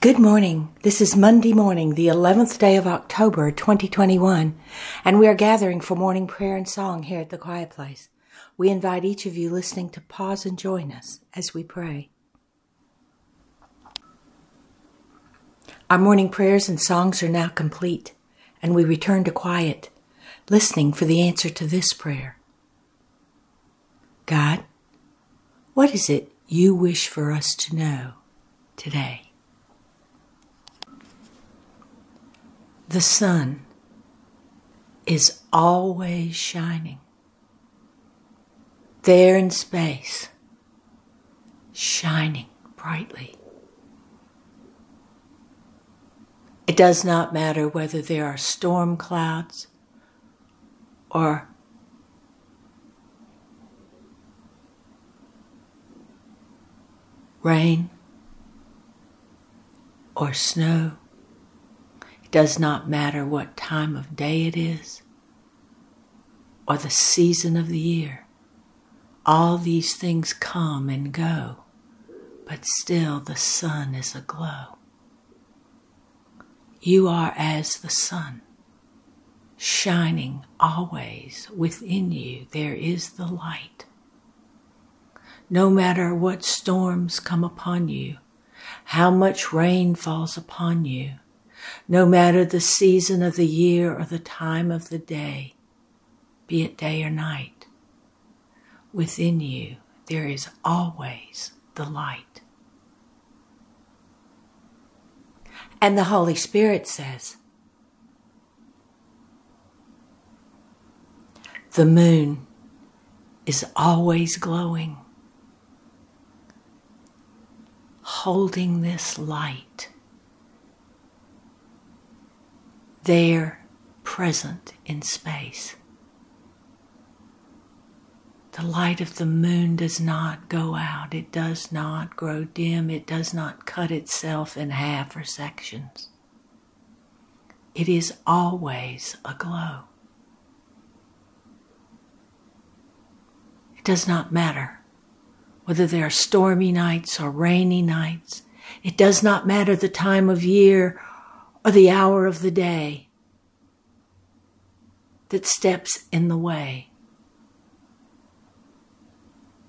Good morning. This is Monday morning, the 11th day of October, 2021, and we are gathering for morning prayer and song here at the Quiet Place. We invite each of you listening to pause and join us as we pray. Our morning prayers and songs are now complete, and we return to quiet, listening for the answer to this prayer God, what is it you wish for us to know today? The sun is always shining. There in space, shining brightly. It does not matter whether there are storm clouds or rain or snow does not matter what time of day it is or the season of the year. All these things come and go, but still the sun is aglow. You are as the sun, shining always within you. There is the light. No matter what storms come upon you, how much rain falls upon you, no matter the season of the year or the time of the day, be it day or night. Within you, there is always the light. And the Holy Spirit says, The moon is always glowing, holding this light there present in space. The light of the moon does not go out, it does not grow dim, it does not cut itself in half or sections. It is always aglow. It does not matter whether there are stormy nights or rainy nights. It does not matter the time of year or the hour of the day that steps in the way.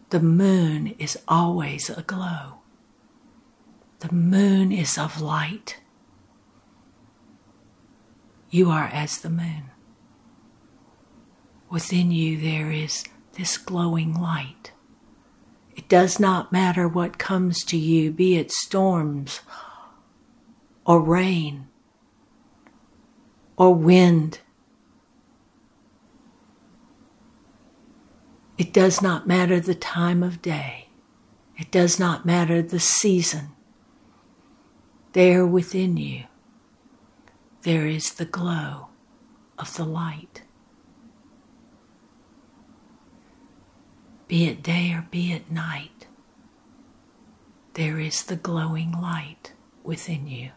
The moon is always aglow. The moon is of light. You are as the moon. Within you there is this glowing light. It does not matter what comes to you, be it storms or rain or wind. It does not matter the time of day. It does not matter the season. There within you, there is the glow of the light. Be it day or be it night, there is the glowing light within you.